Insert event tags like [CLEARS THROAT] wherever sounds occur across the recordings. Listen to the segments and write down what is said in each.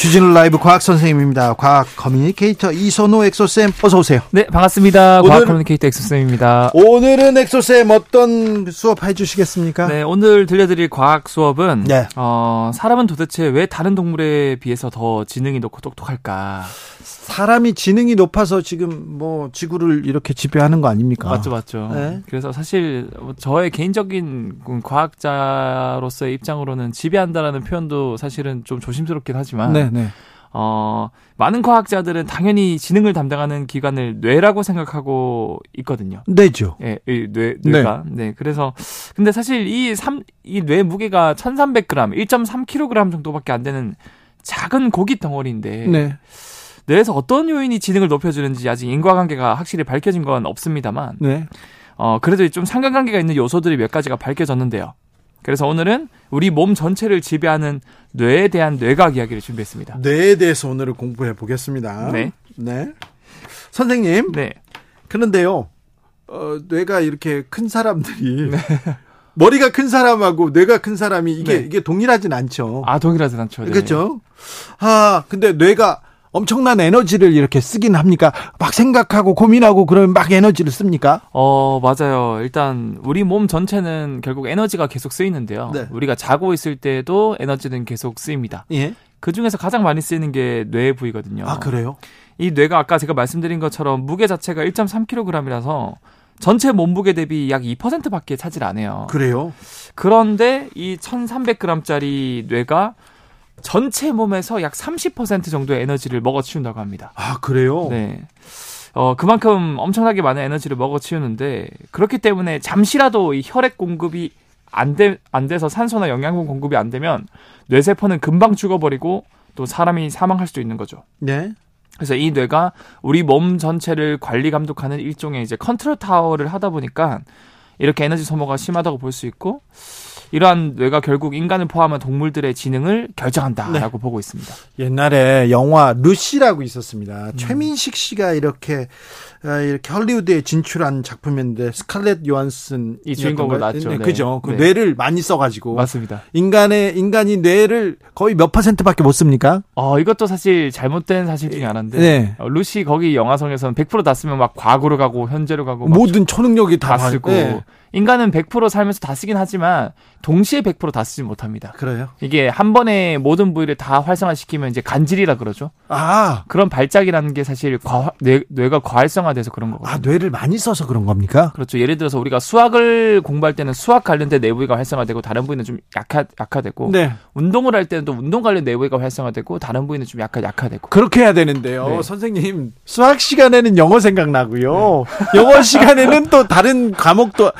주진우 라이브 과학 선생님입니다. 과학 커뮤니케이터 이선호 엑소쌤 어서 오세요. 네, 반갑습니다. 과학 커뮤니케이터 엑소쌤입니다. 오늘은 엑소쌤 어떤 수업 해주시겠습니까? 네, 오늘 들려드릴 과학 수업은 네. 어, 사람은 도대체 왜 다른 동물에 비해서 더 지능이 높고 똑똑할까? 사람이 지능이 높아서 지금 뭐 지구를 이렇게 지배하는 거 아닙니까? 맞죠, 맞죠. 네. 그래서 사실 저의 개인적인 과학자로서의 입장으로는 지배한다라는 표현도 사실은 좀 조심스럽긴 하지만, 네, 네. 어, 많은 과학자들은 당연히 지능을 담당하는 기관을 뇌라고 생각하고 있거든요. 뇌죠. 예, 뇌, 뇌가. 네. 네. 그래서, 근데 사실 이 3, 이뇌 무게가 1300g, 1.3kg 정도밖에 안 되는 작은 고기 덩어리인데, 네. 뇌에서 어떤 요인이 지능을 높여주는지 아직 인과관계가 확실히 밝혀진 건 없습니다만, 네. 어, 그래도 좀 상관관계가 있는 요소들이 몇 가지가 밝혀졌는데요. 그래서 오늘은 우리 몸 전체를 지배하는 뇌에 대한 뇌과학 이야기를 준비했습니다. 뇌에 대해서 오늘은 공부해 보겠습니다. 네. 네. 선생님. 네. 그런데요, 어, 뇌가 이렇게 큰 사람들이 [LAUGHS] 네. 머리가 큰 사람하고 뇌가 큰 사람이 이게 네. 이게 동일하진 않죠. 아 동일하진 않죠. 네. 그렇죠. 아 근데 뇌가 엄청난 에너지를 이렇게 쓰긴 합니까? 막 생각하고 고민하고 그러면 막 에너지를 씁니까? 어, 맞아요. 일단 우리 몸 전체는 결국 에너지가 계속 쓰이는데요. 네. 우리가 자고 있을 때도 에너지는 계속 쓰입니다. 예. 그 중에서 가장 많이 쓰이는 게 뇌 부위거든요. 아, 그래요? 이 뇌가 아까 제가 말씀드린 것처럼 무게 자체가 1.3kg이라서 전체 몸무게 대비 약 2%밖에 차질 안 해요. 그래요? 그런데 이 1,300g짜리 뇌가 전체 몸에서 약 30% 정도의 에너지를 먹어치운다고 합니다. 아, 그래요? 네. 어, 그만큼 엄청나게 많은 에너지를 먹어치우는데, 그렇기 때문에 잠시라도 이 혈액 공급이 안, 돼, 안 돼서 산소나 영양분 공급이 안 되면 뇌세포는 금방 죽어버리고 또 사람이 사망할 수도 있는 거죠. 네. 그래서 이 뇌가 우리 몸 전체를 관리 감독하는 일종의 이제 컨트롤 타워를 하다 보니까 이렇게 에너지 소모가 심하다고 볼 수 있고 이러한 뇌가 결국 인간을 포함한 동물들의 지능을 결정한다라고 네. 보고 있습니다. 옛날에 영화 루시라고 있었습니다. 음. 최민식 씨가 이렇게 아, 이렇게 헐리우드에 진출한 작품인데 스칼렛 요한슨 이 주인공을 맡죠. 네, 네. 그죠. 그 네. 뇌를 많이 써가지고 맞습니다. 인간의 인간이 뇌를 거의 몇 퍼센트밖에 못 씁니까? 어 이것도 사실 잘못된 사실 중에 하나인데 네. 어, 루시 거기 영화성에서는 100%다 쓰면 막 과거로 가고 현재로 가고 모든 초능력이 다, 다 쓰고 네. 인간은 100% 살면서 다 쓰긴 하지만 동시에 100%다 쓰지 못합니다. 그래요? 이게 한 번에 모든 부위를 다 활성화시키면 이제 간질이라 그러죠. 아 그런 발작이라는 게 사실 과, 뇌, 뇌가 과활성화돼서 그런 거거든요. 아 뇌를 많이 써서 그런 겁니까? 그렇죠. 예를 들어서 우리가 수학을 공부할 때는 수학 관련된 내부위가 활성화되고 다른 부위는 좀 약하 약화되고 네. 운동을 할 때는 또 운동 관련 내부위가 활성화되고 다른 부위는 좀 약하 약화되고 그렇게 해야 되는데요. 네. 선생님 수학 시간에는 영어 생각나고요. 네. 영어 시간에는 또 다른 과목도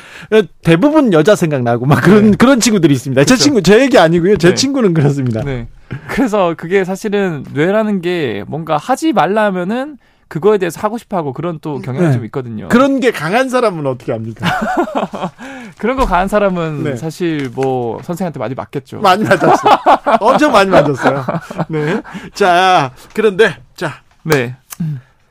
대부분 여자 생각나고 막 그런 네. 그런 친구들이 있습니다. 그렇죠. 제 친구 제 얘기 아니고요. 제 네. 친구는 그렇습니다. 네. 그래서 그게 사실은 뇌라는 게 뭔가 하지 말라면은 그거에 대해서 하고 싶어 하고 그런 또 경향이 네. 좀 있거든요. 그런 게 강한 사람은 어떻게 합니까? [LAUGHS] 그런 거 강한 사람은 네. 사실 뭐 선생한테 많이 맞겠죠. 많이 맞았어요. 엄청 많이 맞았어요. [LAUGHS] 네. 자, 그런데 자. 네.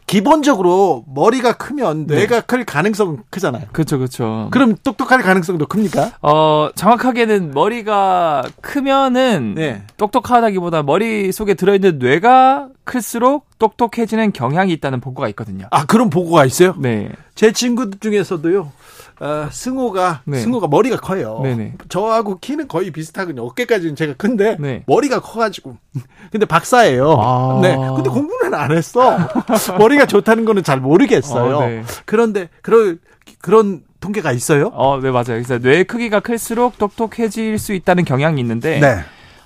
기본적으로 머리가 크면 네. 뇌가 네. 클 가능성은 크잖아요. 그렇죠, 그렇죠. 그럼 똑똑할 가능성도 큽니까? 어, 정확하게는 머리가 크면은 네. 똑똑하다기보다 머리 속에 들어있는 뇌가 클수록 똑똑해지는 경향이 있다는 보고가 있거든요. 아, 그런 보고가 있어요? 네. 제 친구들 중에서도요. 어, 승호가 네. 승호가 머리가 커요. 네네. 저하고 키는 거의 비슷하거든요. 어깨까지는 제가 큰데 네. 머리가 커가지고. [LAUGHS] 근데 박사예요. 아. 네. 근데 공부는 안 했어. [LAUGHS] 머리가 좋다는 거는 잘 모르겠어요. 어, 네. 그런데 그런 그런 통계가 있어요? 어, 네 맞아요. 그래서 뇌 크기가 클수록 똑똑해질 수 있다는 경향이 있는데. 네.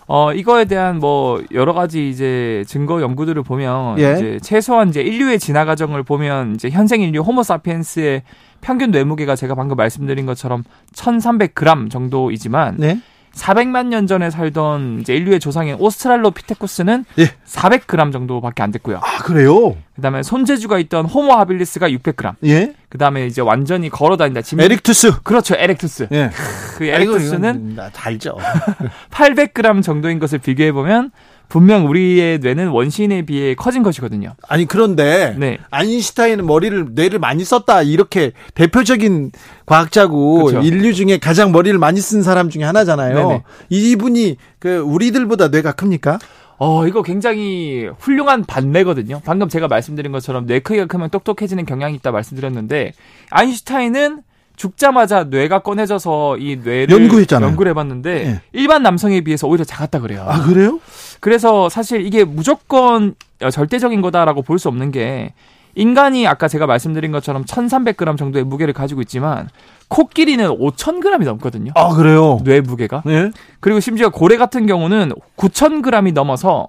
어, 이거에 대한 뭐 여러 가지 이제 증거 연구들을 보면 예. 이제 최소한 이제 인류의 진화 과정을 보면 이제 현생 인류 호모사피엔스의 평균 뇌무게가 제가 방금 말씀드린 것처럼 1,300g 정도이지만 네? 400만 년 전에 살던 이제 인류의 조상인 오스트랄로피테쿠스는 예. 400g 정도밖에 안 됐고요. 아 그래요? 그다음에 손재주가 있던 호모 하빌리스가 600g. 예. 그다음에 이제 완전히 걸어 다닌다. 짐... 에릭투스. 그렇죠, 에릭투스. 예. [LAUGHS] 그 에릭투스는 달죠. [LAUGHS] 800g 정도인 것을 비교해 보면 분명 우리의 뇌는 원시인에 비해 커진 것이거든요. 아니 그런데 네. 아인슈타인은 머리를 뇌를 많이 썼다 이렇게 대표적인 과학자고 그렇죠. 인류 중에 가장 머리를 많이 쓴 사람 중에 하나잖아요. 네네. 이분이 그 우리들보다 뇌가 큽니까? 어, 이거 굉장히 훌륭한 반대거든요. 방금 제가 말씀드린 것처럼 뇌 크기가 크면 똑똑해지는 경향이 있다 말씀드렸는데 아인슈타인은 죽자마자 뇌가 꺼내져서 이 뇌를 연구했잖아요. 연구를 해봤는데 네. 일반 남성에 비해서 오히려 작았다 그래요. 아 그래요? 그래서 사실 이게 무조건 절대적인 거다라고 볼 수 없는 게 인간이 아까 제가 말씀드린 것처럼 1,300g 정도의 무게를 가지고 있지만 코끼리는 5,000g이 넘거든요. 아 그래요? 뇌 무게가. 네. 그리고 심지어 고래 같은 경우는 9,000g이 넘어서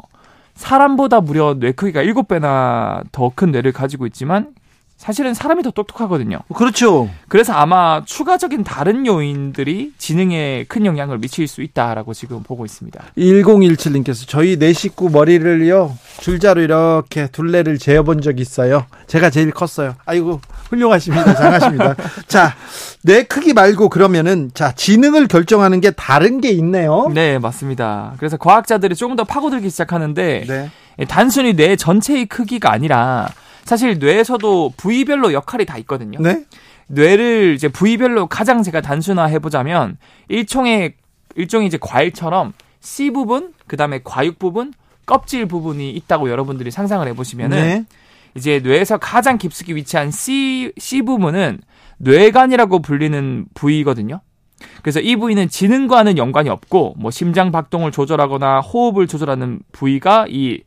사람보다 무려 뇌 크기가 7배나 더 큰 뇌를 가지고 있지만 사실은 사람이 더 똑똑하거든요. 그렇죠. 그래서 아마 추가적인 다른 요인들이 지능에 큰 영향을 미칠 수 있다라고 지금 보고 있습니다. 1017님께서 저희 네 식구 머리를요 줄자로 이렇게 둘레를 재어본 적이 있어요. 제가 제일 컸어요. 아이고 훌륭하십니다. 잘하십니다. [LAUGHS] 자, 뇌 크기 말고 그러면은 자 지능을 결정하는 게 다른 게 있네요. 네, 맞습니다. 그래서 과학자들이 조금 더 파고들기 시작하는데 네. 단순히 뇌 전체의 크기가 아니라 사실 뇌에서도 부위별로 역할이 다 있거든요. 네? 뇌를 이제 부위별로 가장 제가 단순화해 보자면 일종의 일종의 이제 과일처럼 C 부분, 그다음에 과육 부분, 껍질 부분이 있다고 여러분들이 상상을 해 보시면은 네. 이제 뇌에서 가장 깊숙이 위치한 C C 부분은 뇌관이라고 불리는 부위거든요. 그래서 이 부위는 지능과는 연관이 없고 뭐 심장 박동을 조절하거나 호흡을 조절하는 부위가 이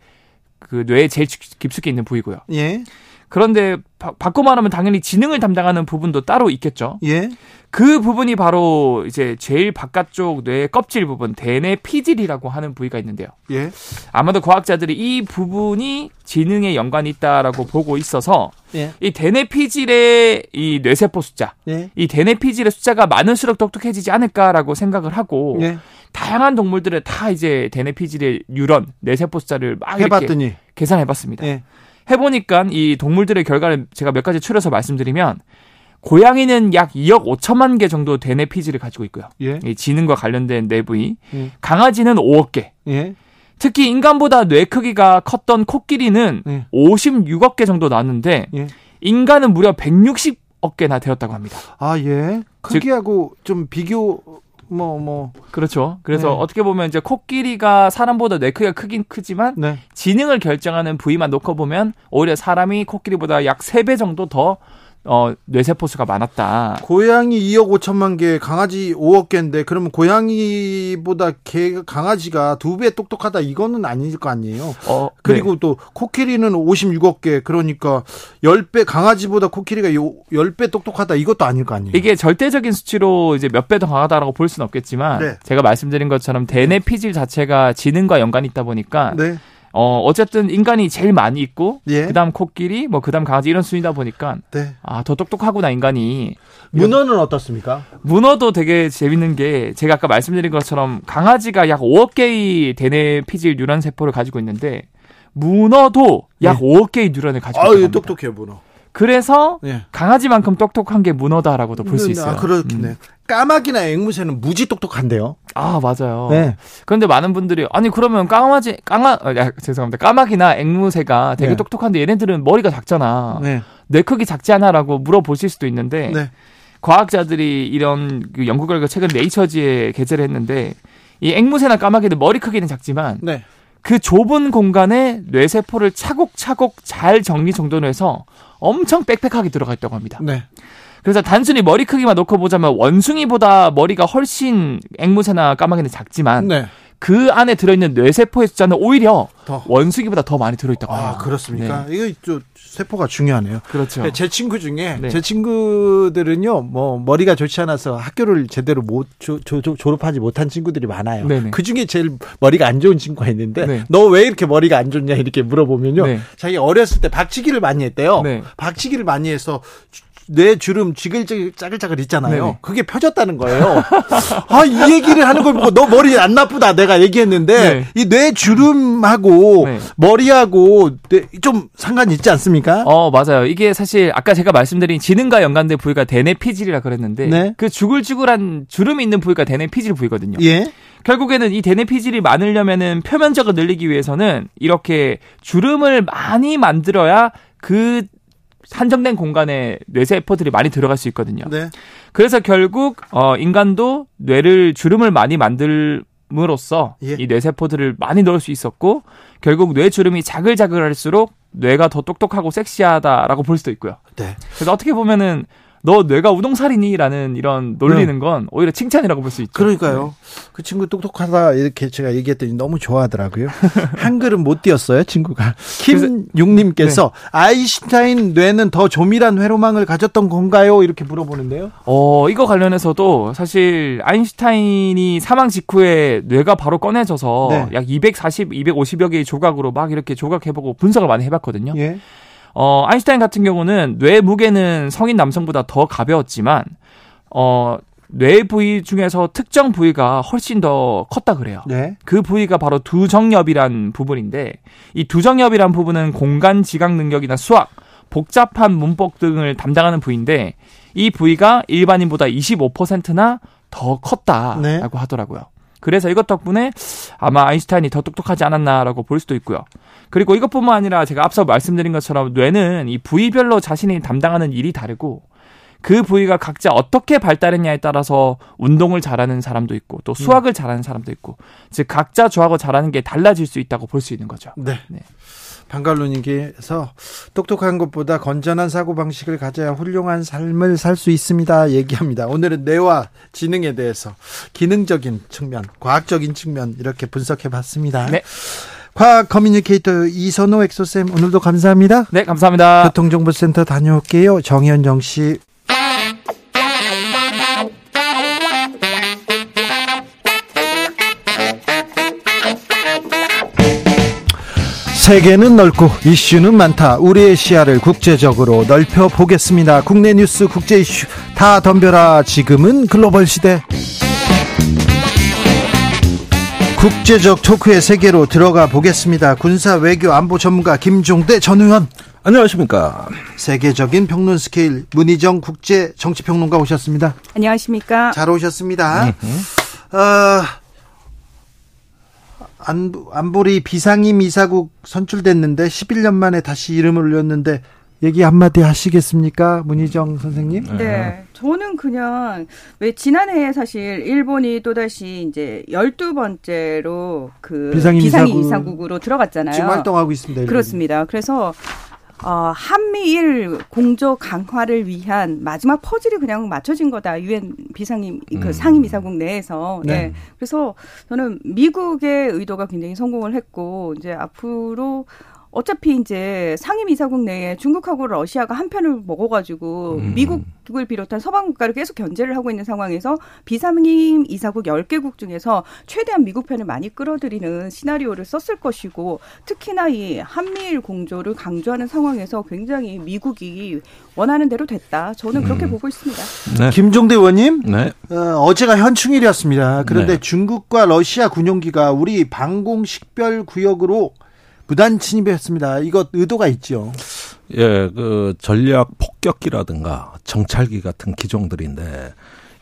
그 뇌에 제일 깊숙이 있는 부위고요. 예. 그런데 바, 바꿔 말하면 당연히 지능을 담당하는 부분도 따로 있겠죠. 예. 그 부분이 바로 이제 제일 바깥쪽 뇌 껍질 부분 대뇌 피질이라고 하는 부위가 있는데요. 예. 아마도 과학자들이 이 부분이 지능에 연관이 있다라고 보고 있어서 예. 이 대뇌 피질의 이 뇌세포 숫자, 예. 이 대뇌 피질의 숫자가 많을수록 똑똑해지지 않을까라고 생각을 하고 예. 다양한 동물들을 다 이제 대뇌 피질의 뉴런 뇌세포 숫자를 막 해봤더니 계산해봤습니다. 예. 해보니까 이 동물들의 결과를 제가 몇 가지 추려서 말씀드리면 고양이는 약 2억 5천만 개 정도 대뇌 피질을 가지고 있고요. 예. 이 지능과 관련된 내부위. 예. 강아지는 5억 개. 예. 특히 인간보다 뇌 크기가 컸던 코끼리는 예. 56억 개 정도 나왔는데 예. 인간은 무려 160억 개나 되었다고 합니다. 아 예. 크기하고 즉, 좀 비교 뭐, 뭐. 그렇죠. 그래서 네. 어떻게 보면 이제 코끼리가 사람보다 뇌 크기가 크긴 크지만 네. 지능을 결정하는 부위만 놓고 보면 오히려 사람이 코끼리보다 약 3배 정도 더 어, 뇌세포 수가 많았다. 고양이 2억 5천만 개, 강아지 5억 개인데 그러면 고양이보다 개 강아지가 두 배 똑똑하다 이거는 아닐 거 아니에요. 어, 그리고 네. 또 코끼리는 56억 개, 그러니까 10배 강아지보다 코끼리가 10배 똑똑하다 이것도 아닐 거 아니에요. 이게 절대적인 수치로 이제 몇 배 더 강하다라고 볼 수는 없겠지만 네. 제가 말씀드린 것처럼 대뇌 피질 자체가 지능과 연관이 있다 보니까 네. 어, 어쨌든 인간이 제일 많이 있고, 예. 그 다음 코끼리, 뭐, 그 다음 강아지 이런 순위다 보니까, 네. 아, 더 똑똑하구나, 인간이. 문어는 어떻습니까? 문어도 되게 재밌는 게, 제가 아까 말씀드린 것처럼, 강아지가 약 5억 개의 대뇌 피질 뉴런 세포를 가지고 있는데, 문어도 약 네. 5억 개의 뉴런을 가지고 있습니다. 아, 똑똑해요, 문어. 그래서 예. 강아지만큼 똑똑한 게 문어다라고도 볼 수 있어요. 아, 그렇겠네. 음. 까마귀나 앵무새는 무지 똑똑한데요. 아 맞아요. 네. 그런데 많은 분들이 아니 그러면 까마지 까마 아, 죄송합니다. 까마귀나 앵무새가 되게 네. 똑똑한데 얘네들은 머리가 작잖아. 네. 뇌 크기 작지 않아라고 물어보실 수도 있는데 네. 과학자들이 이런 그 연구 결과 최근 네이처지에 게재를 했는데 이 앵무새나 까마귀는 머리 크기는 작지만 네. 그 좁은 공간에 뇌세포를 차곡차곡 잘 정리 정돈해서 엄청 빽빽하게 들어가 있다고 합니다. 네. 그래서 단순히 머리 크기만 놓고 보자면 원숭이보다 머리가 훨씬 앵무새나 까마귀는 작지만 네. 그 안에 들어있는 뇌세포의 숫자는 오히려 더. 원숭이보다 더 많이 들어있다고 아, 해요. 그렇습니까? 네. 이거 좀 세포가 중요하네요. 그렇죠. 네, 제 친구 중에 네. 제 친구들은요, 뭐 머리가 좋지 않아서 학교를 제대로 못 조, 조, 졸업하지 못한 친구들이 많아요. 그 중에 제일 머리가 안 좋은 친구가 있는데 네. 너왜 이렇게 머리가 안 좋냐 이렇게 물어보면요, 네. 자기 어렸을 때 박치기를 많이 했대요. 네. 박치기를 많이 해서 뇌 주름 지글지글 있잖아요. 네네. 그게 펴졌다는 거예요. [LAUGHS] 아, 이 얘기를 하는 걸 보고 너 머리 안 나쁘다 내가 얘기했는데 네. 이뇌 주름하고 네. 머리하고 좀 상관이 있지 않습니까? 어, 맞아요. 이게 사실 아까 제가 말씀드린 지능과 연관된 부위가 대뇌 피질이라 그랬는데 네. 그 주글주글한 주름이 있는 부위가 대뇌 피질 부위거든요. 예. 결국에는 이 대뇌 피질이 많으려면은 표면적을 늘리기 위해서는 이렇게 주름을 많이 만들어야 그 한정된 공간에 뇌세포들이 많이 들어갈 수 있거든요. 네. 그래서 결국 어 인간도 뇌를 주름을 많이 만들므로써 예. 이 뇌세포들을 많이 넣을 수 있었고 결국 뇌 주름이 자글자글할수록 뇌가 더 똑똑하고 섹시하다라고 볼 수도 있고요. 네. 그래서 어떻게 보면은 너 뇌가 우동살이니라는 이런 놀리는 네. 건 오히려 칭찬이라고 볼 수 있죠. 그러니까요. 네. 그 친구 똑똑하다 이렇게 제가 얘기했더니 너무 좋아하더라고요. [LAUGHS] 한글은 못 띄었어요, 친구가. 김육님께서 네. 아인슈타인 뇌는 더 조밀한 회로망을 가졌던 건가요? 이렇게 물어보는데요. 어, 이거 관련해서도 사실 아인슈타인이 사망 직후에 뇌가 바로 꺼내져서 네. 약 240, 250여 개의 조각으로 막 이렇게 조각해보고 분석을 많이 해봤거든요. 예. 어, 아인슈타인 같은 경우는 뇌 무게는 성인 남성보다 더 가벼웠지만, 어, 뇌 부위 중에서 특정 부위가 훨씬 더 컸다 그래요. 네. 그 부위가 바로 두정엽이란 부분인데, 이 두정엽이란 부분은 공간 지각 능력이나 수학, 복잡한 문법 등을 담당하는 부위인데, 이 부위가 일반인보다 25%나 더 컸다라고 네. 하더라고요. 그래서 이것 덕분에 아마 아인슈타인이 더 똑똑하지 않았나라고 볼 수도 있고요. 그리고 이것뿐만 아니라 제가 앞서 말씀드린 것처럼 뇌는 이 부위별로 자신이 담당하는 일이 다르고 그 부위가 각자 어떻게 발달했냐에 따라서 운동을 잘하는 사람도 있고 또 수학을 음. 잘하는 사람도 있고 즉 각자 좋아하고 잘하는 게 달라질 수 있다고 볼 수 있는 거죠. 네. 네. 방갈로님께서 똑똑한 것보다 건전한 사고 방식을 가져야 훌륭한 삶을 살 수 있습니다. 얘기합니다. 오늘은 뇌와 지능에 대해서 기능적인 측면, 과학적인 측면 이렇게 분석해 봤습니다. 네. 과학 커뮤니케이터 이선호 엑소쌤 오늘도 감사합니다. 네, 감사합니다. 교통정보센터 다녀올게요. 정현정 씨. 세계는 넓고 이슈는 많다. 우리의 시야를 국제적으로 넓혀 보겠습니다. 국내 뉴스, 국제 이슈 다 덤벼라. 지금은 글로벌 시대. 국제적 토크의 세계로 들어가 보겠습니다. 군사 외교 안보 전문가 김종대 전 의원. 안녕하십니까. 세계적인 평론 스케일 문희정 국제 정치 평론가 오셨습니다. 안녕하십니까. 잘 오셨습니다. 어, 안보, 안보리 비상임 이사국 선출됐는데 11년 만에 다시 이름을 올렸는데 얘기 한마디 하시겠습니까? 문희정 선생님? 네. 네. 저는 그냥 왜 지난해에 사실 일본이 또다시 이제 12번째로 그 비상임, 비상임 이사국, 으로 들어갔잖아요. 지금 활동하고 있습니다. 일본이. 그렇습니다. 그래서 어, 한미일 공조 강화를 위한 마지막 퍼즐이 그냥 맞춰진 거다. 유엔 비상임 그 음. 상임 이사국 내에서. 네. 네. 그래서 저는 미국의 의도가 굉장히 성공을 했고 이제 앞으로 어차피 이제 상임 이사국 내에 중국하고 러시아가 한 편을 먹어가지고 음. 미국을 비롯한 서방 국가를 계속 견제를 하고 있는 상황에서 비상임 이사국 10개국 중에서 최대한 미국 편을 많이 끌어들이는 시나리오를 썼을 것이고 특히나 이 한미일 공조를 강조하는 상황에서 굉장히 미국이 원하는 대로 됐다. 저는 그렇게 음. 보고 있습니다. 네. 김종대 의원님, 네. 어, 제가 현충일이었습니다. 그런데 네. 중국과 러시아 군용기가 우리 방공 식별 구역으로 무단 침입했습니다. 이것 의도가 있죠. 예, 그 전략 폭격기라든가 정찰기 같은 기종들인데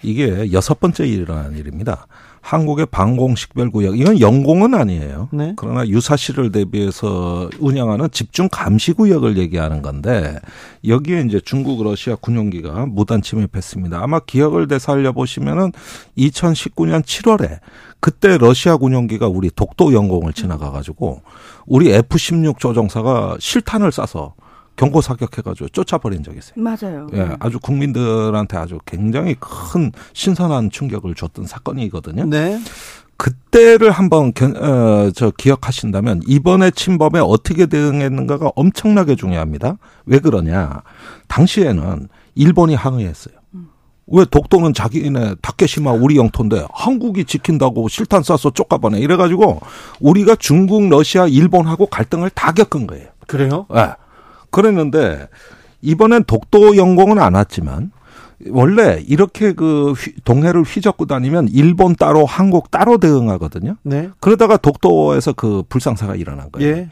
이게 여섯 번째 일어난 일입니다. 한국의 방공식별구역 이건 영공은 아니에요. 네. 그러나 유사시를 대비해서 운영하는 집중 감시구역을 얘기하는 건데 여기에 이제 중국, 러시아 군용기가 무단 침입했습니다. 아마 기억을 되살려 보시면은 2019년 7월에 그때 러시아 군용기가 우리 독도 영공을 지나가 가지고 우리 F-16 조종사가 실탄을 쏴서 경고 사격해가지고 쫓아버린 적이 있어요. 맞아요. 예, 아주 국민들한테 아주 굉장히 큰 신선한 충격을 줬던 사건이거든요. 네. 그때를 한번 어, 저 기억하신다면 이번에 침범에 어떻게 대응했는가가 엄청나게 중요합니다. 왜 그러냐? 당시에는 일본이 항의했어요. 왜 독도는 자기네 다케시마 우리 영토인데 한국이 지킨다고 실탄 쏴서 쫓아보네 이래가지고 우리가 중국, 러시아, 일본하고 갈등을 다 겪은 거예요. 그래요? 예. 네. 그랬는데 이번엔 독도 영공은 안 왔지만 원래 이렇게 그 동해를 휘젓고 다니면 일본 따로 한국 따로 대응하거든요. 네. 그러다가 독도에서 그 불상사가 일어난 거예요. 예.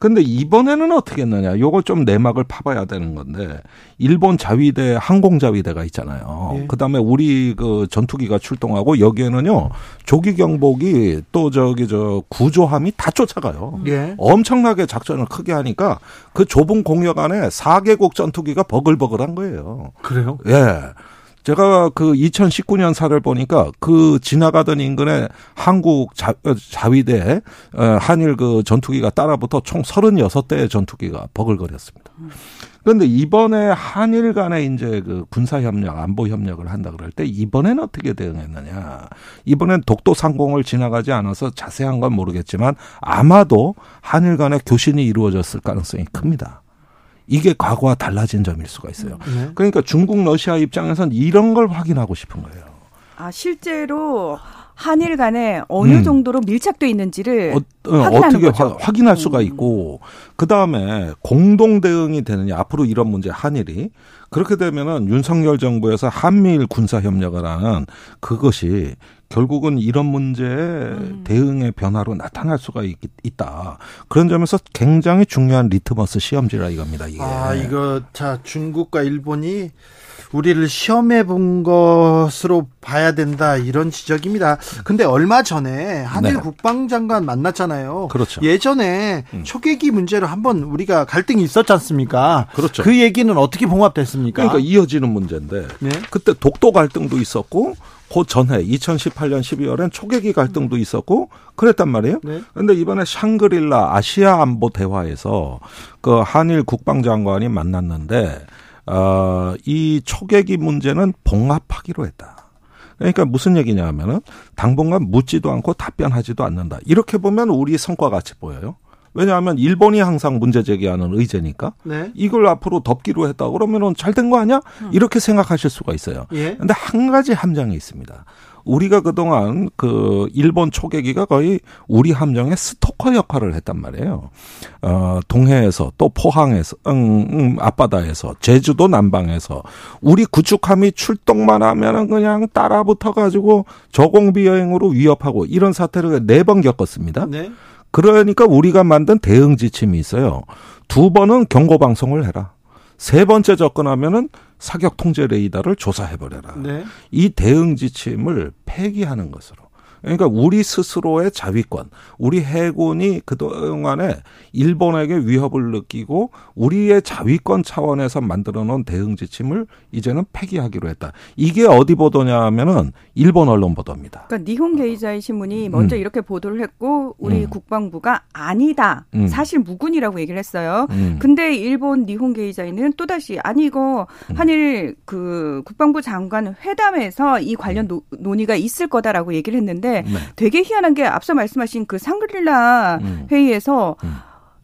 근데 이번에는 어떻게 했느냐. 요걸 좀 내막을 파봐야 되는 건데 일본 자위대 항공 자위대가 있잖아요. 예. 그다음에 우리 그 전투기가 출동하고 여기에는요. 조기 경보기 또 저기 저 구조함이 다 쫓아가요. 예. 엄청나게 작전을 크게 하니까 그 좁은 공역 안에 4개국 전투기가 버글버글한 거예요. 그래요? 예. 제가 그 2019년 사를 보니까 그 지나가던 인근에 한국 자, 자위대 어, 한일 그 전투기가 따라붙어 총 36대의 전투기가 버글거렸습니다. 그런데 이번에 한일 간에 이제 그 군사 협력, 안보 협력을 한다 그럴 때 이번에는 어떻게 대응했느냐? 이번엔 독도 상공을 지나가지 않아서 자세한 건 모르겠지만 아마도 한일 간의 교신이 이루어졌을 가능성이 큽니다. 이게 과거와 달라진 점일 수가 있어요. 네. 그러니까 중국 러시아 입장에선 이런 걸 확인하고 싶은 거예요. 아 실제로 한일 간에 어느 음. 정도로 밀착돼 있는지를 어, 어떻게 확인할 수가 음. 있고 그 다음에 공동 대응이 되느냐 앞으로 이런 문제 한일이 그렇게 되면은 윤석열 정부에서 한미일 군사 협력을 하는 그것이 결국은 이런 문제에 음. 대응의 변화로 나타날 수가 있다, 그런 점에서 굉장히 중요한 리트머스 시험지라 이겁니다. 이게. 아 이거 자 중국과 일본이 우리를 시험해 본 것으로 봐야 된다 이런 지적입니다. 근데 얼마 전에 한일 네. 국방장관 만났잖아요. 그렇죠. 예전에 음. 초계기 문제로 한번 우리가 갈등이 있었지 않습니까? 그렇죠. 그 얘기는 어떻게 봉합됐습니까? 그러니까 이어지는 문제인데 네. 그때 독도 갈등도 있었고 그 전해 2018년 12월엔 초계기 갈등도 있었고 그랬단 말이에요. 네. 근데 이번에 샹그릴라 아시아 안보 대화에서 그 한일 국방장관이 만났는데 어, 이 초계기 문제는 봉합하기로 했다. 그러니까 무슨 얘기냐 하면은 당분간 묻지도 않고 답변하지도 않는다. 이렇게 보면 우리 성과 같이 보여요. 왜냐하면 일본이 항상 문제 제기하는 의제니까 네. 이걸 앞으로 덮기로 했다 그러면은 잘 된 거 아니야? 음. 이렇게 생각하실 수가 있어요. 예. 근데 한 가지 함정이 있습니다. 우리가 그동안 그 일본 초계기가 거의 우리 함정의 스토커 역할을 했단 말이에요. 어, 동해에서 또 포항에서, 응, 응, 앞바다에서, 제주도 남방에서 우리 구축함이 출동만 하면은 그냥 따라 붙어 가지고 저공비 여행으로 위협하고 이런 사태를 네 번 겪었습니다. 네. 그러니까 우리가 만든 대응 지침이 있어요. 두 번은 경고 방송을 해라. 세 번째 접근하면은 사격 통제 레이더를 조사해 버려라. 네. 이 대응 지침을 폐기하는 것으로 그러니까 우리 스스로의 자위권, 우리 해군이 그동안에 일본에게 위협을 느끼고 우리의 자위권 차원에서 만들어 놓은 대응 지침을 이제는 폐기하기로 했다. 이게 어디 보도냐 하면은 일본 언론 보도입니다. 그러니까 니혼 게이자이 신문이 먼저 음. 이렇게 보도를 했고 우리 음. 국방부가 아니다. 음. 사실 무근이라고 얘기를 했어요. 음. 근데 일본 니혼 게이자이는 또다시 아니 이거 음. 한일 그 국방부 장관 회담에서 이 관련 음. 노, 논의가 있을 거다라고 얘기를 했는데. 되게 희한한 게 앞서 말씀하신 그 상그릴라 음. 회의에서 음.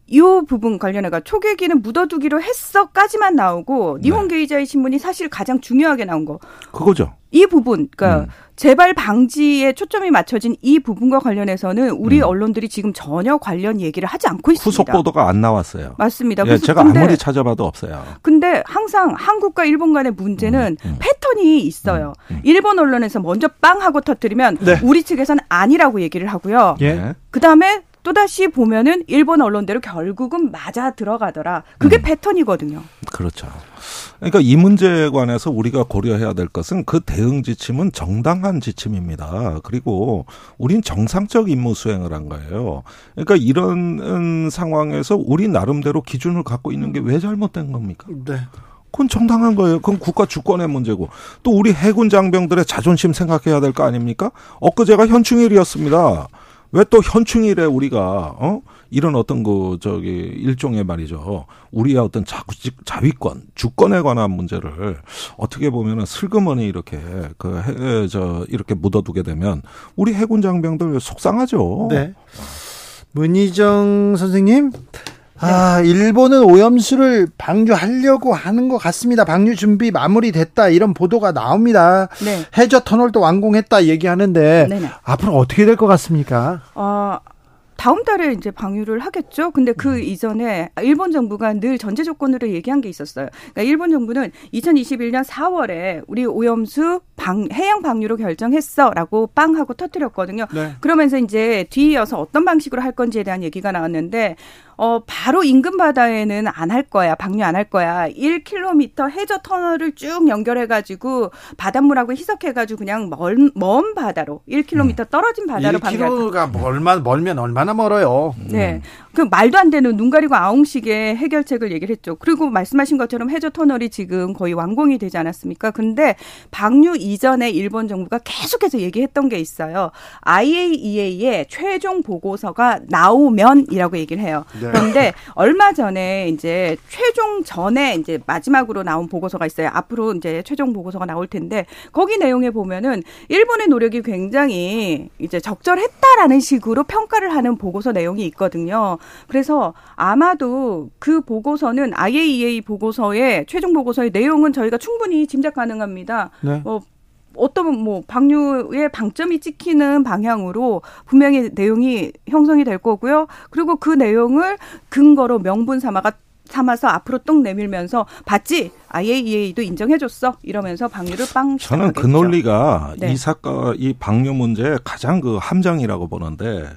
이 부분 관련해가 초계기는 묻어두기로 했어까지만 나오고 니혼 네. 게이자의 신문이 사실 가장 중요하게 나온 거 그거죠. 이 부분, 그러니까 음. 재발 방지에 초점이 맞춰진 이 부분과 관련해서는 우리 음. 언론들이 지금 전혀 관련 얘기를 하지 않고 있습니다. 후속 보도가 안 나왔어요. 맞습니다. 예, 제가 근데, 아무리 찾아봐도 없어요. 근데 항상 한국과 일본 간의 문제는 음, 음. 패턴이 있어요. 음, 음. 일본 언론에서 먼저 빵 하고 터뜨리면 네. 우리 측에서는 아니라고 얘기를 하고요. 예. 그 다음에 또다시 보면은 일본 언론대로 결국은 맞아 들어가더라. 그게 패턴이거든요. 그렇죠. 그러니까 이 문제에 관해서 우리가 고려해야 될 것은 그 대응 지침은 정당한 지침입니다. 그리고 우린 정상적 임무 수행을 한 거예요. 그러니까 이런 음, 상황에서 우리 나름대로 기준을 갖고 있는 게 왜 잘못된 겁니까? 네. 그건 정당한 거예요. 그건 국가 주권의 문제고 또 우리 해군 장병들의 자존심 생각해야 될 거 아닙니까? 엊그제가 현충일이었습니다. 왜 또 현충일에 우리가 어? 이런 어떤 그 저기 일종의 말이죠. 우리의 어떤 자, 자위권, 주권에 관한 문제를 어떻게 보면은 슬그머니 이렇게 그저 이렇게 묻어두게 되면 우리 해군 장병들 속상하죠. 네. 문희정 선생님. 아, 일본은 오염수를 방류하려고 하는 것 같습니다. 방류 준비 마무리됐다 이런 보도가 나옵니다. 네. 해저 터널도 완공했다 얘기하는데 네네. 앞으로 어떻게 될 것 같습니까? 어, 다음 달에 이제 방류를 하겠죠. 근데 그 음. 이전에 일본 정부가 늘 전제 조건으로 얘기한 게 있었어요. 그러니까 일본 정부는 2021년 4월에 우리 오염수 방, 해양 방류로 결정했어라고 빵 하고 터뜨렸거든요. 네. 그러면서 이제 뒤이어서 어떤 방식으로 할 건지에 대한 얘기가 나왔는데 어, 바로 인근 바다에는 안 할 거야. 방류 안 할 거야. 1km 해저 터널을 쭉 연결해가지고 바닷물하고 희석해가지고 그냥 멀, 먼 바다로 1km 음. 떨어진 바다로 방류할 1km가 멀만, 멀면 얼마나 멀어요. 네. 음. 그 말도 안 되는 눈 가리고 아웅식의 해결책을 얘기를 했죠. 그리고 말씀하신 것처럼 해저 터널이 지금 거의 완공이 되지 않았습니까? 근데 방류 이전에 일본 정부가 계속해서 얘기했던 게 있어요. IAEA의 최종 보고서가 나오면이라고 얘기를 해요. 네. 그런데 얼마 전에 이제 최종 전에 이제 마지막으로 나온 보고서가 있어요. 앞으로 이제 최종 보고서가 나올 텐데 거기 내용에 보면은 일본의 노력이 굉장히 이제 적절했다라는 식으로 평가를 하는 보고서 내용이 있거든요. 그래서 아마도 그 보고서는 IAEA 보고서의 최종 보고서의 내용은 저희가 충분히 짐작 가능합니다. 네. 뭐 어떤 뭐 방류의 방점이 찍히는 방향으로 분명히 내용이 형성이 될 거고요. 그리고 그 내용을 근거로 명분 삼아가 삼아서 앞으로 똥 내밀면서 봤지 IAEA도 인정해줬어 이러면서 방류를 빵. 저는 그 논리가 네. 이 사건 이 방류 문제의 가장 그 함정이라고 보는데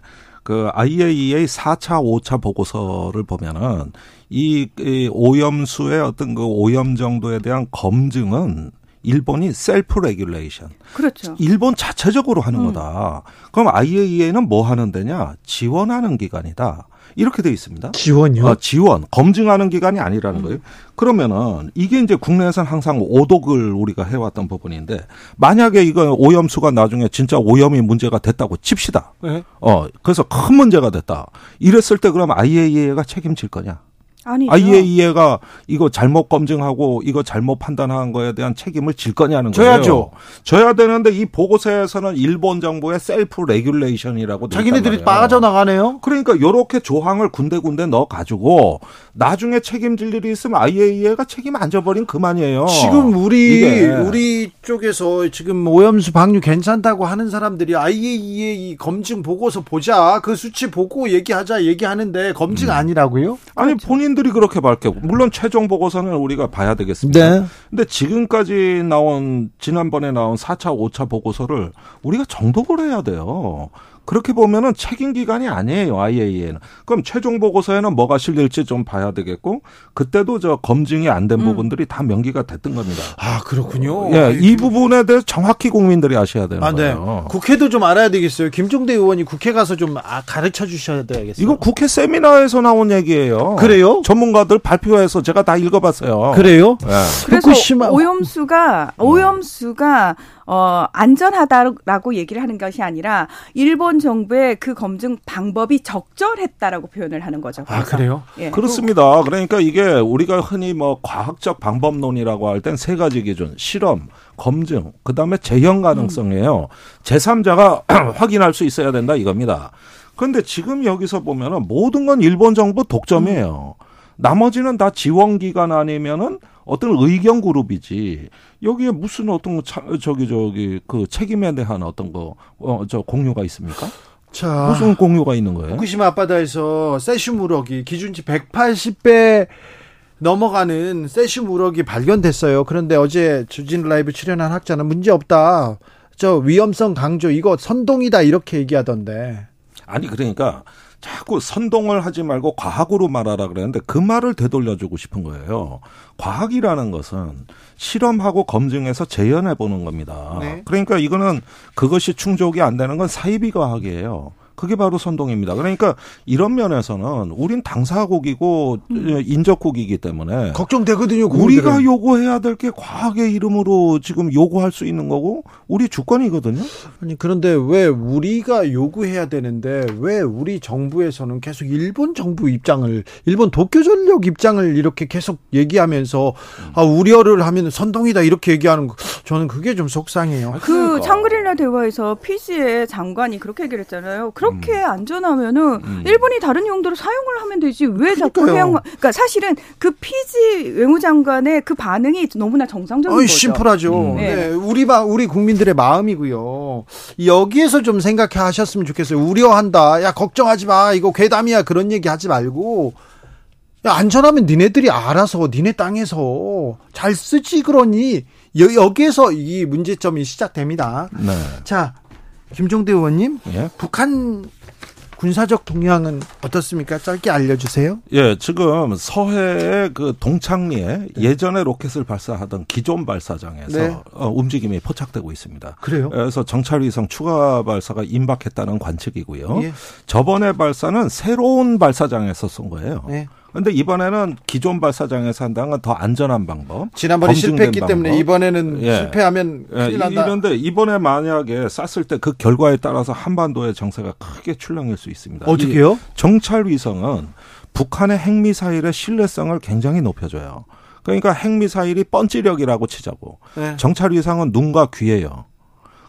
그 IAEA 4차, 5차 보고서를 보면은 이, 이 오염수의 어떤 그 오염 정도에 대한 검증은 일본이 self regulation. 그렇죠. 일본 자체적으로 하는 음. 거다. 그럼 IAEA는 뭐 하는 데냐? 지원하는 기관이다. 이렇게 돼 있습니다. 지원요? 어, 지원, 검증하는 기관이 아니라는 음. 거예요. 그러면은 이게 이제 국내에서는 항상 오독을 우리가 해왔던 부분인데 만약에 이거 오염수가 나중에 진짜 오염이 문제가 됐다고 칩시다. 네. 어, 그래서 큰 문제가 됐다. 이랬을 때 그럼 IAEA가 책임질 거냐? 아니죠. IAEA가 이거 잘못 검증하고 이거 잘못 판단한 거에 대한 책임을 질 거냐는 거예요. 져야죠. 져야 되는데 이 보고서에서는 일본 정부의 self regulation이라고 자기네들이 빠져나가네요. 그러니까 요렇게 조항을 군데군데 넣어 가지고 나중에 책임질 일이 있으면 IAEA가 책임 안 져버린 그만이에요. 지금 우리 우리 쪽에서 지금 오염수 방류 괜찮다고 하는 사람들이 IAEA 검증 보고서 보자. 그 수치 보고 얘기하자 얘기하는데 검증 음. 아니라고요? 아니 그렇죠. 본인 본인들이 그렇게 밝히고 물론 최종 보고서는 우리가 봐야 되겠습니다. 네. 근데 지금까지 나온 지난번에 나온 4차, 5차 보고서를 우리가 정독을 해야 돼요. 그렇게 보면은 책임 기관이 아니에요 IAEA는. 그럼 최종 보고서에는 뭐가 실릴지 좀 봐야 되겠고 그때도 저 검증이 안된 음. 부분들이 다 명기가 됐던 겁니다. 아 그렇군요. 예, 이 부분에 대해서 정확히 국민들이 아셔야 되는 아, 네. 거예요. 국회도 좀 알아야 되겠어요. 김종대 의원이 국회 가서 좀 아, 가르쳐 주셔야 되겠어요. 이거 국회 세미나에서 나온 얘기예요. 그래요? 전문가들 발표해서 제가 다 읽어봤어요. 그래요? 네. 그래서 오염수가 오염수가 어, 안전하다라고 얘기를 하는 것이 아니라 일본 정부의 그 검증 방법이 적절했다라고 표현을 하는 거죠. 아, 그래요? 예. 그렇습니다. 그러니까 이게 우리가 흔히 뭐 과학적 방법론이라고 할 땐 세 가지 기준, 실험, 검증, 그 다음에 재현 가능성이에요. 음. 제3자가 [CLEARS THROAT] 확인할 수 있어야 된다 이겁니다. 그런데 지금 여기서 보면은 모든 건 일본 정부 독점이에요. 음. 나머지는 다 지원기관 아니면은 어떤 의견 그룹이지 여기에 무슨 어떤 차, 저기 저기 그 책임에 대한 어떤 거어저 공유가 있습니까? 자, 무슨 공유가 있는 거예요? 후쿠시마 앞바다에서 세슘 우럭이 기준치 180배 넘어가는 세슘 우럭이 발견됐어요. 그런데 어제 주진 라이브 출연한 학자는 문제 없다. 저 위험성 강조 이거 선동이다 이렇게 얘기하던데. 아니 그러니까 자꾸 선동을 하지 말고 과학으로 말하라 그랬는데 그 말을 되돌려주고 싶은 거예요. 과학이라는 것은 실험하고 검증해서 재현해 보는 겁니다. 네. 그러니까 이거는 그것이 충족이 안 되는 건 사이비 과학이에요. 그게 바로 선동입니다. 그러니까 이런 면에서는 우린 당사국이고 음. 인접국이기 때문에 걱정되거든요. 우리가 요구해야 될 게 과학의 이름으로 지금 요구할 수 있는 거고 우리 주권이거든요. 아니 그런데 왜 우리가 요구해야 되는데 왜 우리 정부에서는 계속 일본 정부 입장을 일본 도쿄 전력 입장을 이렇게 계속 얘기하면서 아 우려를 하면 선동이다 이렇게 얘기하는 거 저는 그게 좀 속상해요. 그 그러니까. 샹그릴라 대화에서 피지의 장관이 그렇게 얘기를 했잖아요. 그럼 그렇게 음. 안전하면은 음. 일본이 다른 용도로 사용을 하면 되지 왜 자꾸 해양 그러니까 사실은 그 피지 외무장관의 그 반응이 너무나 정상적인 어이, 거죠. 심플하죠. 음. 네. 네. 우리 바, 우리 국민들의 마음이고요. 여기에서 좀 생각해 하셨으면 좋겠어요. 우려한다. 야 걱정하지 마. 이거 괴담이야. 그런 얘기 하지 말고 야, 안전하면 니네들이 알아서 니네 땅에서 잘 쓰지 그러니 여, 기에서 이 문제점이 시작됩니다. 네. 자, 김종대 의원님, 예? 북한 군사적 동향은 어떻습니까? 짧게 알려주세요. 예, 지금 서해의 그 동창리에 네. 예전에 로켓을 발사하던 기존 발사장에서 네. 어, 움직임이 포착되고 있습니다. 그래요? 그래서 정찰위성 추가 발사가 임박했다는 관측이고요. 예. 저번에 발사는 새로운 발사장에서 쏜 거예요. 네. 근데 이번에는 기존 발사장에서 한다는 건 더 안전한 방법. 지난번에 실패했기 방법. 때문에 이번에는 예. 실패하면 예. 큰일 난다. 이런데 이번에 만약에 쐈을 때 그 결과에 따라서 한반도의 정세가 크게 출렁일 수 있습니다. 어떻게요? 정찰 위성은 북한의 핵미사일의 신뢰성을 굉장히 높여줘요. 그러니까 핵미사일이 뻔찌력이라고 치자고. 네. 정찰 위성은 눈과 귀예요.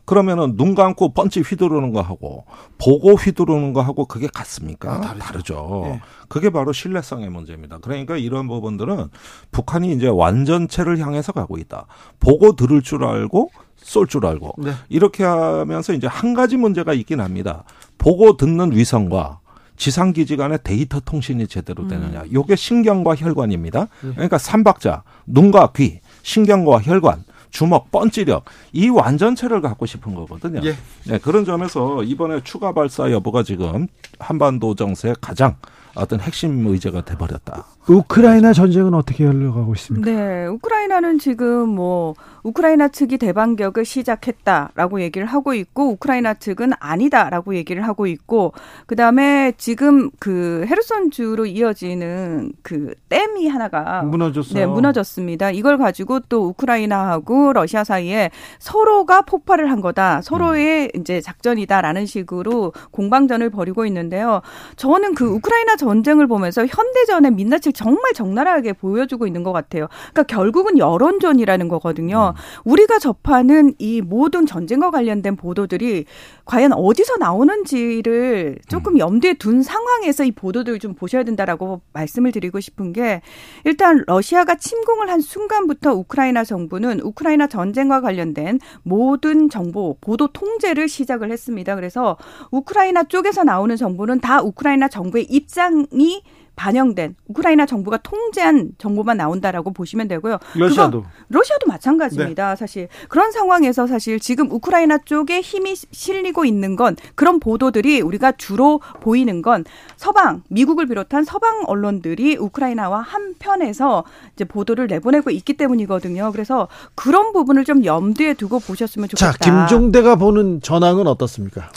그러면은 눈 감고 펀치 휘두르는 거 하고 보고 휘두르는 거 하고 그게 같습니까? 아, 다르죠. 다르죠. 네. 그게 바로 신뢰성의 문제입니다. 그러니까 이런 부분들은 북한이 이제 완전체를 향해서 가고 있다. 보고 들을 줄 알고 쏠 줄 알고 네. 이렇게 하면서 이제 한 가지 문제가 있긴 합니다. 보고 듣는 위성과 지상 기지 간의 데이터 통신이 제대로 되느냐. 음. 요게 신경과 혈관입니다. 네. 그러니까 삼박자, 눈과 귀, 신경과 혈관 주먹, 뻔찌력 이 완전체를 갖고 싶은 거거든요. 예. 네, 그런 점에서 이번에 추가 발사 여부가 지금 한반도 정세의 가장 어떤 핵심 의제가 돼버렸다. 우크라이나 전쟁은 어떻게 흘러가고 있습니까? 네, 우크라이나는 지금 뭐 우크라이나 측이 대반격을 시작했다라고 얘기를 하고 있고 우크라이나 측은 아니다라고 얘기를 하고 있고 그 다음에 지금 그 헤르손 주로 이어지는 그 댐이 하나가 무너졌어요. 네, 무너졌습니다. 이걸 가지고 또 우크라이나하고 러시아 사이에 서로가 폭발을 한 거다. 서로의 음. 이제 작전이다라는 식으로 공방전을 벌이고 있는데요. 저는 그 우크라이나 전쟁을 보면서 현대전의 민낯을 정말 적나라하게 보여주고 있는 것 같아요. 그러니까 결국은 여론전이라는 거거든요. 우리가 접하는 이 모든 전쟁과 관련된 보도들이 과연 어디서 나오는지를 조금 음. 염두에 둔 상황에서 이 보도들을 좀 보셔야 된다라고 말씀을 드리고 싶은 게 일단 러시아가 침공을 한 순간부터 우크라이나 정부는 우크라이나 전쟁과 관련된 모든 정보, 보도 통제를 시작을 했습니다. 그래서 우크라이나 쪽에서 나오는 정보는 다 우크라이나 정부의 입장이 반영된 우크라이나 정부가 통제한 정보만 나온다라고 보시면 되고요. 러시아도 러시아도 마찬가지입니다. 네. 사실 그런 상황에서 사실 지금 우크라이나 쪽에 힘이 실리고 있는 건 그런 보도들이 우리가 주로 보이는 건 서방 미국을 비롯한 서방 언론들이 우크라이나와 한 편에서 이제 보도를 내보내고 있기 때문이거든요. 그래서 그런 부분을 좀 염두에 두고 보셨으면 좋겠다. 자, 김종대가 보는 전황은 어떻습니까?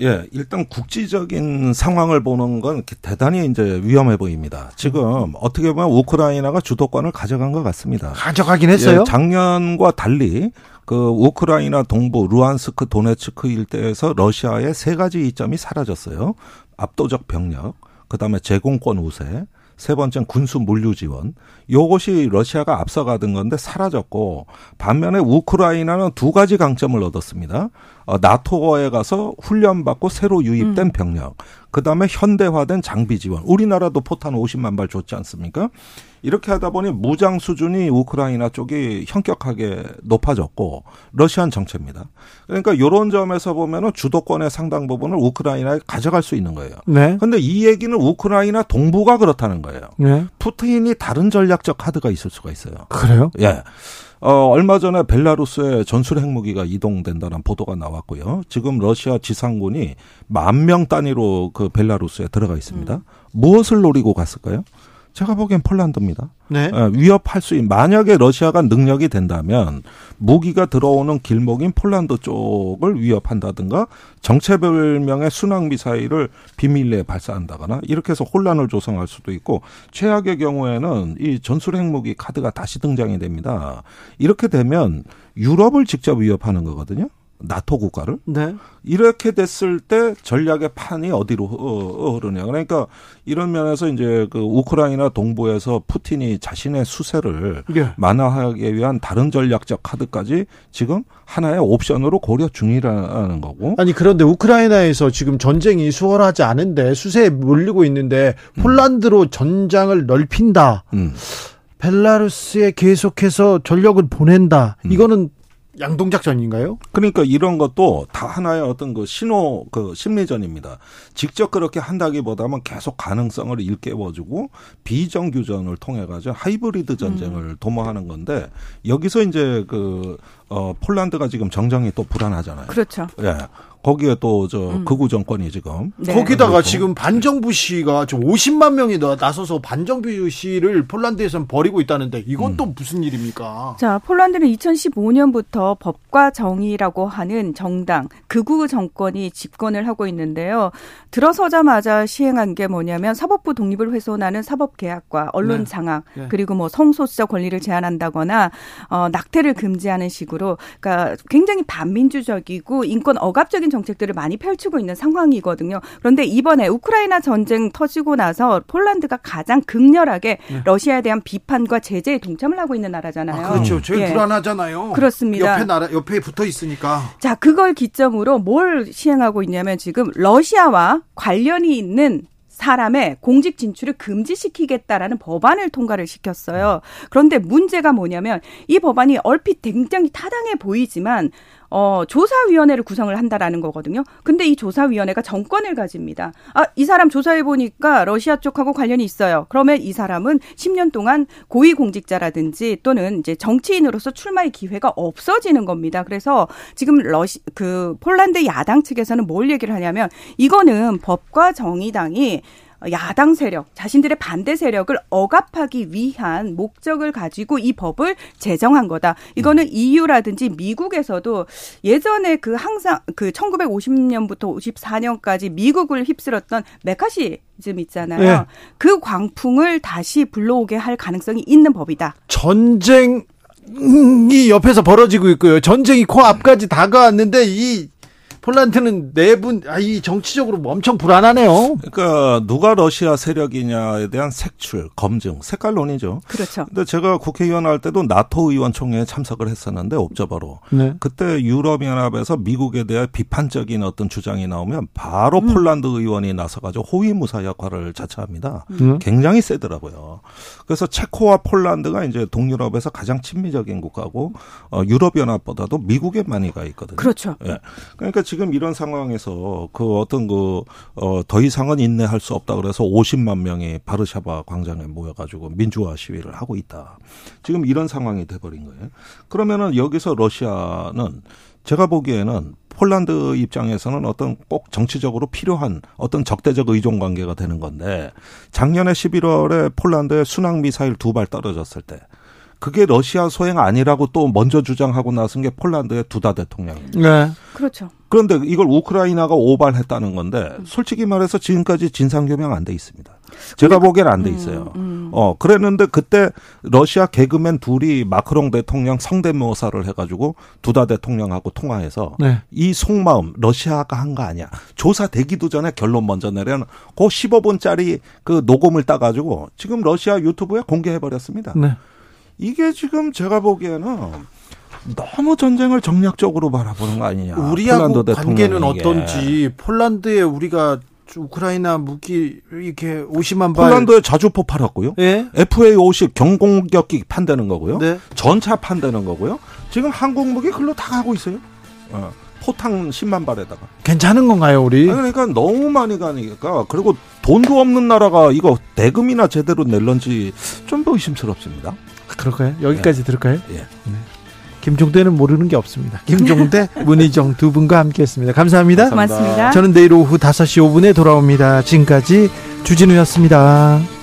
예, 일단 국지적인 상황을 보는 건 대단히 이제 위험해 보입니다. 지금 어떻게 보면 우크라이나가 주도권을 가져간 것 같습니다. 가져가긴 했어요. 예, 작년과 달리 그 우크라이나 동부 루안스크 도네츠크 일대에서 러시아의 세 가지 이점이 사라졌어요. 압도적 병력, 그다음에 제공권 우세, 세 번째는 군수 물류 지원. 요것이 러시아가 앞서가던 건데 사라졌고 반면에 우크라이나는 두 가지 강점을 얻었습니다. 어, 나토에 가서 훈련받고 새로 유입된 음. 병력. 그 다음에 현대화된 장비 지원. 우리나라도 포탄 50만 발 줬지 않습니까? 이렇게 하다 보니 무장 수준이 우크라이나 쪽이 현격하게 높아졌고 러시안 정체입니다. 그러니까 요런 점에서 보면은 주도권의 상당 부분을 우크라이나에 가져갈 수 있는 거예요. 네. 근데 이 얘기는 우크라이나 동부가 그렇다는 거예요. 네. 푸틴이 다른 전략적 카드가 있을 수가 있어요. 그래요? 예. 어, 얼마 전에 벨라루스에 전술 핵무기가 이동된다는 보도가 나왔고요. 지금 러시아 지상군이 만 명 단위로 그 벨라루스에 들어가 있습니다. 음. 무엇을 노리고 갔을까요? 제가 보기엔 폴란드입니다. 네. 예, 위협할 수 있는 만약에 러시아가 능력이 된다면 무기가 들어오는 길목인 폴란드 쪽을 위협한다든가 정체불명의 순항 미사일을 비밀리에 발사한다거나 이렇게 해서 혼란을 조성할 수도 있고 최악의 경우에는 이 전술 핵무기 카드가 다시 등장이 됩니다. 이렇게 되면 유럽을 직접 위협하는 거거든요. 나토 국가를 네. 이렇게 됐을 때 전략의 판이 어디로 흐르냐 그러니까 이런 면에서 이제 그 우크라이나 동부에서 푸틴이 자신의 수세를 예. 만화하기 위한 다른 전략적 카드까지 지금 하나의 옵션으로 고려 중이라는 거고 아니 그런데 우크라이나에서 지금 전쟁이 수월하지 않은데 수세에 몰리고 있는데 음. 폴란드로 전장을 넓힌다. 음. 벨라루스에 계속해서 전력을 보낸다. 음. 이거는 양동작전인가요? 그러니까 이런 것도 다 하나의 어떤 그 신호 그 심리전입니다. 직접 그렇게 한다기보다는 계속 가능성을 일깨워주고 비정규전을 통해 가지고 하이브리드 전쟁을 음. 도모하는 건데 여기서 이제 그 어, 폴란드가 지금 정정이 또 불안하잖아요. 그렇죠. 예. 거기에 또저 음. 극우 정권이 지금 네. 거기다가. 지금 반정부 시가 좀 50만 명이 나서서 반정부 시를 폴란드에서는 벌이고 있다는데 이건 음. 또 무슨 일입니까? 자, 폴란드는 2015년부터 법과 정의라고 하는 정당 극우 정권이 집권을 하고 있는데요. 들어서자마자 시행한 게 뭐냐면 사법부 독립을 훼손하는 사법 계약과 언론 네. 장악 네. 그리고 뭐 성소수자 권리를 제한한다거나 어, 낙태를 금지하는 식으로 그러니까 굉장히 반민주적이고 인권 억압적인 정책들을 많이 펼치고 있는 상황이거든요. 그런데 이번에 우크라이나 전쟁 터지고 나서 폴란드가 가장 극렬하게 네. 러시아에 대한 비판과 제재에 동참을 하고 있는 나라잖아요. 아, 그렇죠. 제일 예. 불안하잖아요. 그렇습니다. 옆에 나라 옆에 붙어 있으니까. 자, 그걸 기점으로 뭘 시행하고 있냐면 지금 러시아와 관련이 있는 사람의 공직 진출을 금지시키겠다라는 법안을 통과를 시켰어요. 그런데 문제가 뭐냐면 이 법안이 얼핏 굉장히 타당해 보이지만 어, 조사위원회를 구성을 한다라는 거거든요. 근데 이 조사위원회가 정권을 가집니다. 아, 이 사람 조사해 보니까 러시아 쪽하고 관련이 있어요. 그러면 이 사람은 10년 동안 고위공직자라든지 또는 이제 정치인으로서 출마의 기회가 없어지는 겁니다. 그래서 지금 러시 그 폴란드 야당 측에서는 뭘 얘기를 하냐면 이거는 법과 정의당이 야당 세력, 자신들의 반대 세력을 억압하기 위한 목적을 가지고 이 법을 제정한 거다. 이거는 EU라든지 미국에서도 예전에 그 항상 그 1950년부터 54년까지 미국을 휩쓸었던 메카시 즘 있잖아요. 네. 그 광풍을 다시 불러오게 할 가능성이 있는 법이다. 전쟁 이 옆에서 벌어지고 있고요. 전쟁이 코앞까지 다가왔는데 이 폴란드는 내분 네 아, 이 정치적으로 엄청 불안하네요. 그러니까 누가 러시아 세력이냐에 대한 색출, 검증, 색깔론이죠. 그렇죠. 근데 제가 국회의원 할 때도 나토 의원총회에 참석을 했었는데 옵저버로. 네. 그때 유럽연합에서 미국에 대한 비판적인 어떤 주장이 나오면 바로 음. 폴란드 의원이 나서가지고 호위무사 역할을 자처합니다. 음. 굉장히 세더라고요. 그래서 체코와 폴란드가 이제 동유럽에서 가장 친미적인 국가고 어, 유럽연합보다도 미국에 많이 가 있거든요. 그렇죠. 예. 그러니까 지금 이런 상황에서 그 어떤 그, 어, 더 이상은 인내할 수 없다 그래서 50만 명이 바르샤바 광장에 모여가지고 민주화 시위를 하고 있다. 지금 이런 상황이 돼버린 거예요. 그러면은 여기서 러시아는 제가 보기에는 폴란드 입장에서는 어떤 꼭 정치적으로 필요한 어떤 적대적 의존 관계가 되는 건데 작년에 11월에 폴란드에 순항 미사일 두 발 떨어졌을 때 그게 러시아 소행 아니라고 또 먼저 주장하고 나선 게 폴란드의 두다 대통령입니다. 네. 그렇죠. 그런데 이걸 우크라이나가 오발했다는 건데 솔직히 말해서 지금까지 진상 규명 안 돼 있습니다. 제가 보기엔 안 돼 있어요. 음, 음. 어 그랬는데 그때 러시아 개그맨 둘이 마크롱 대통령 성대모사를 해가지고 두다 대통령하고 통화해서 네. 이 속마음 러시아가 한 거 아니야. 조사되기도 전에 결론 먼저 내려는 그 15분짜리 그 녹음을 따가지고 지금 러시아 유튜브에 공개해 버렸습니다. 네. 이게 지금 제가 보기에는 너무 전쟁을 정략적으로 바라보는 거 아니냐. 우리하고 관계는 어떤지 폴란드에 우리가 우크라이나 무기 이렇게 50만 발 폴란드에 자주포 팔았고요. 예? FA50 경공격기 판다는 거고요. 네. 전차 판다는 거고요. 지금 한국 무기 글로 다 가고 있어요. 어. 포탄 10만 발에다가. 괜찮은 건가요, 우리? 아니, 그러니까 너무 많이 가니까 그리고 돈도 없는 나라가 이거 대금이나 제대로 낼런지 좀 의심스럽습니다. 그럴까요? 여기까지 예. 들을까요? 예. 네. 김종대는 모르는 게 없습니다. 김종대, [LAUGHS] 문희정 두 분과 함께했습니다. 감사합니다. 고맙습니다. 저는 내일 오후 5시 5분에 돌아옵니다. 지금까지 주진우였습니다.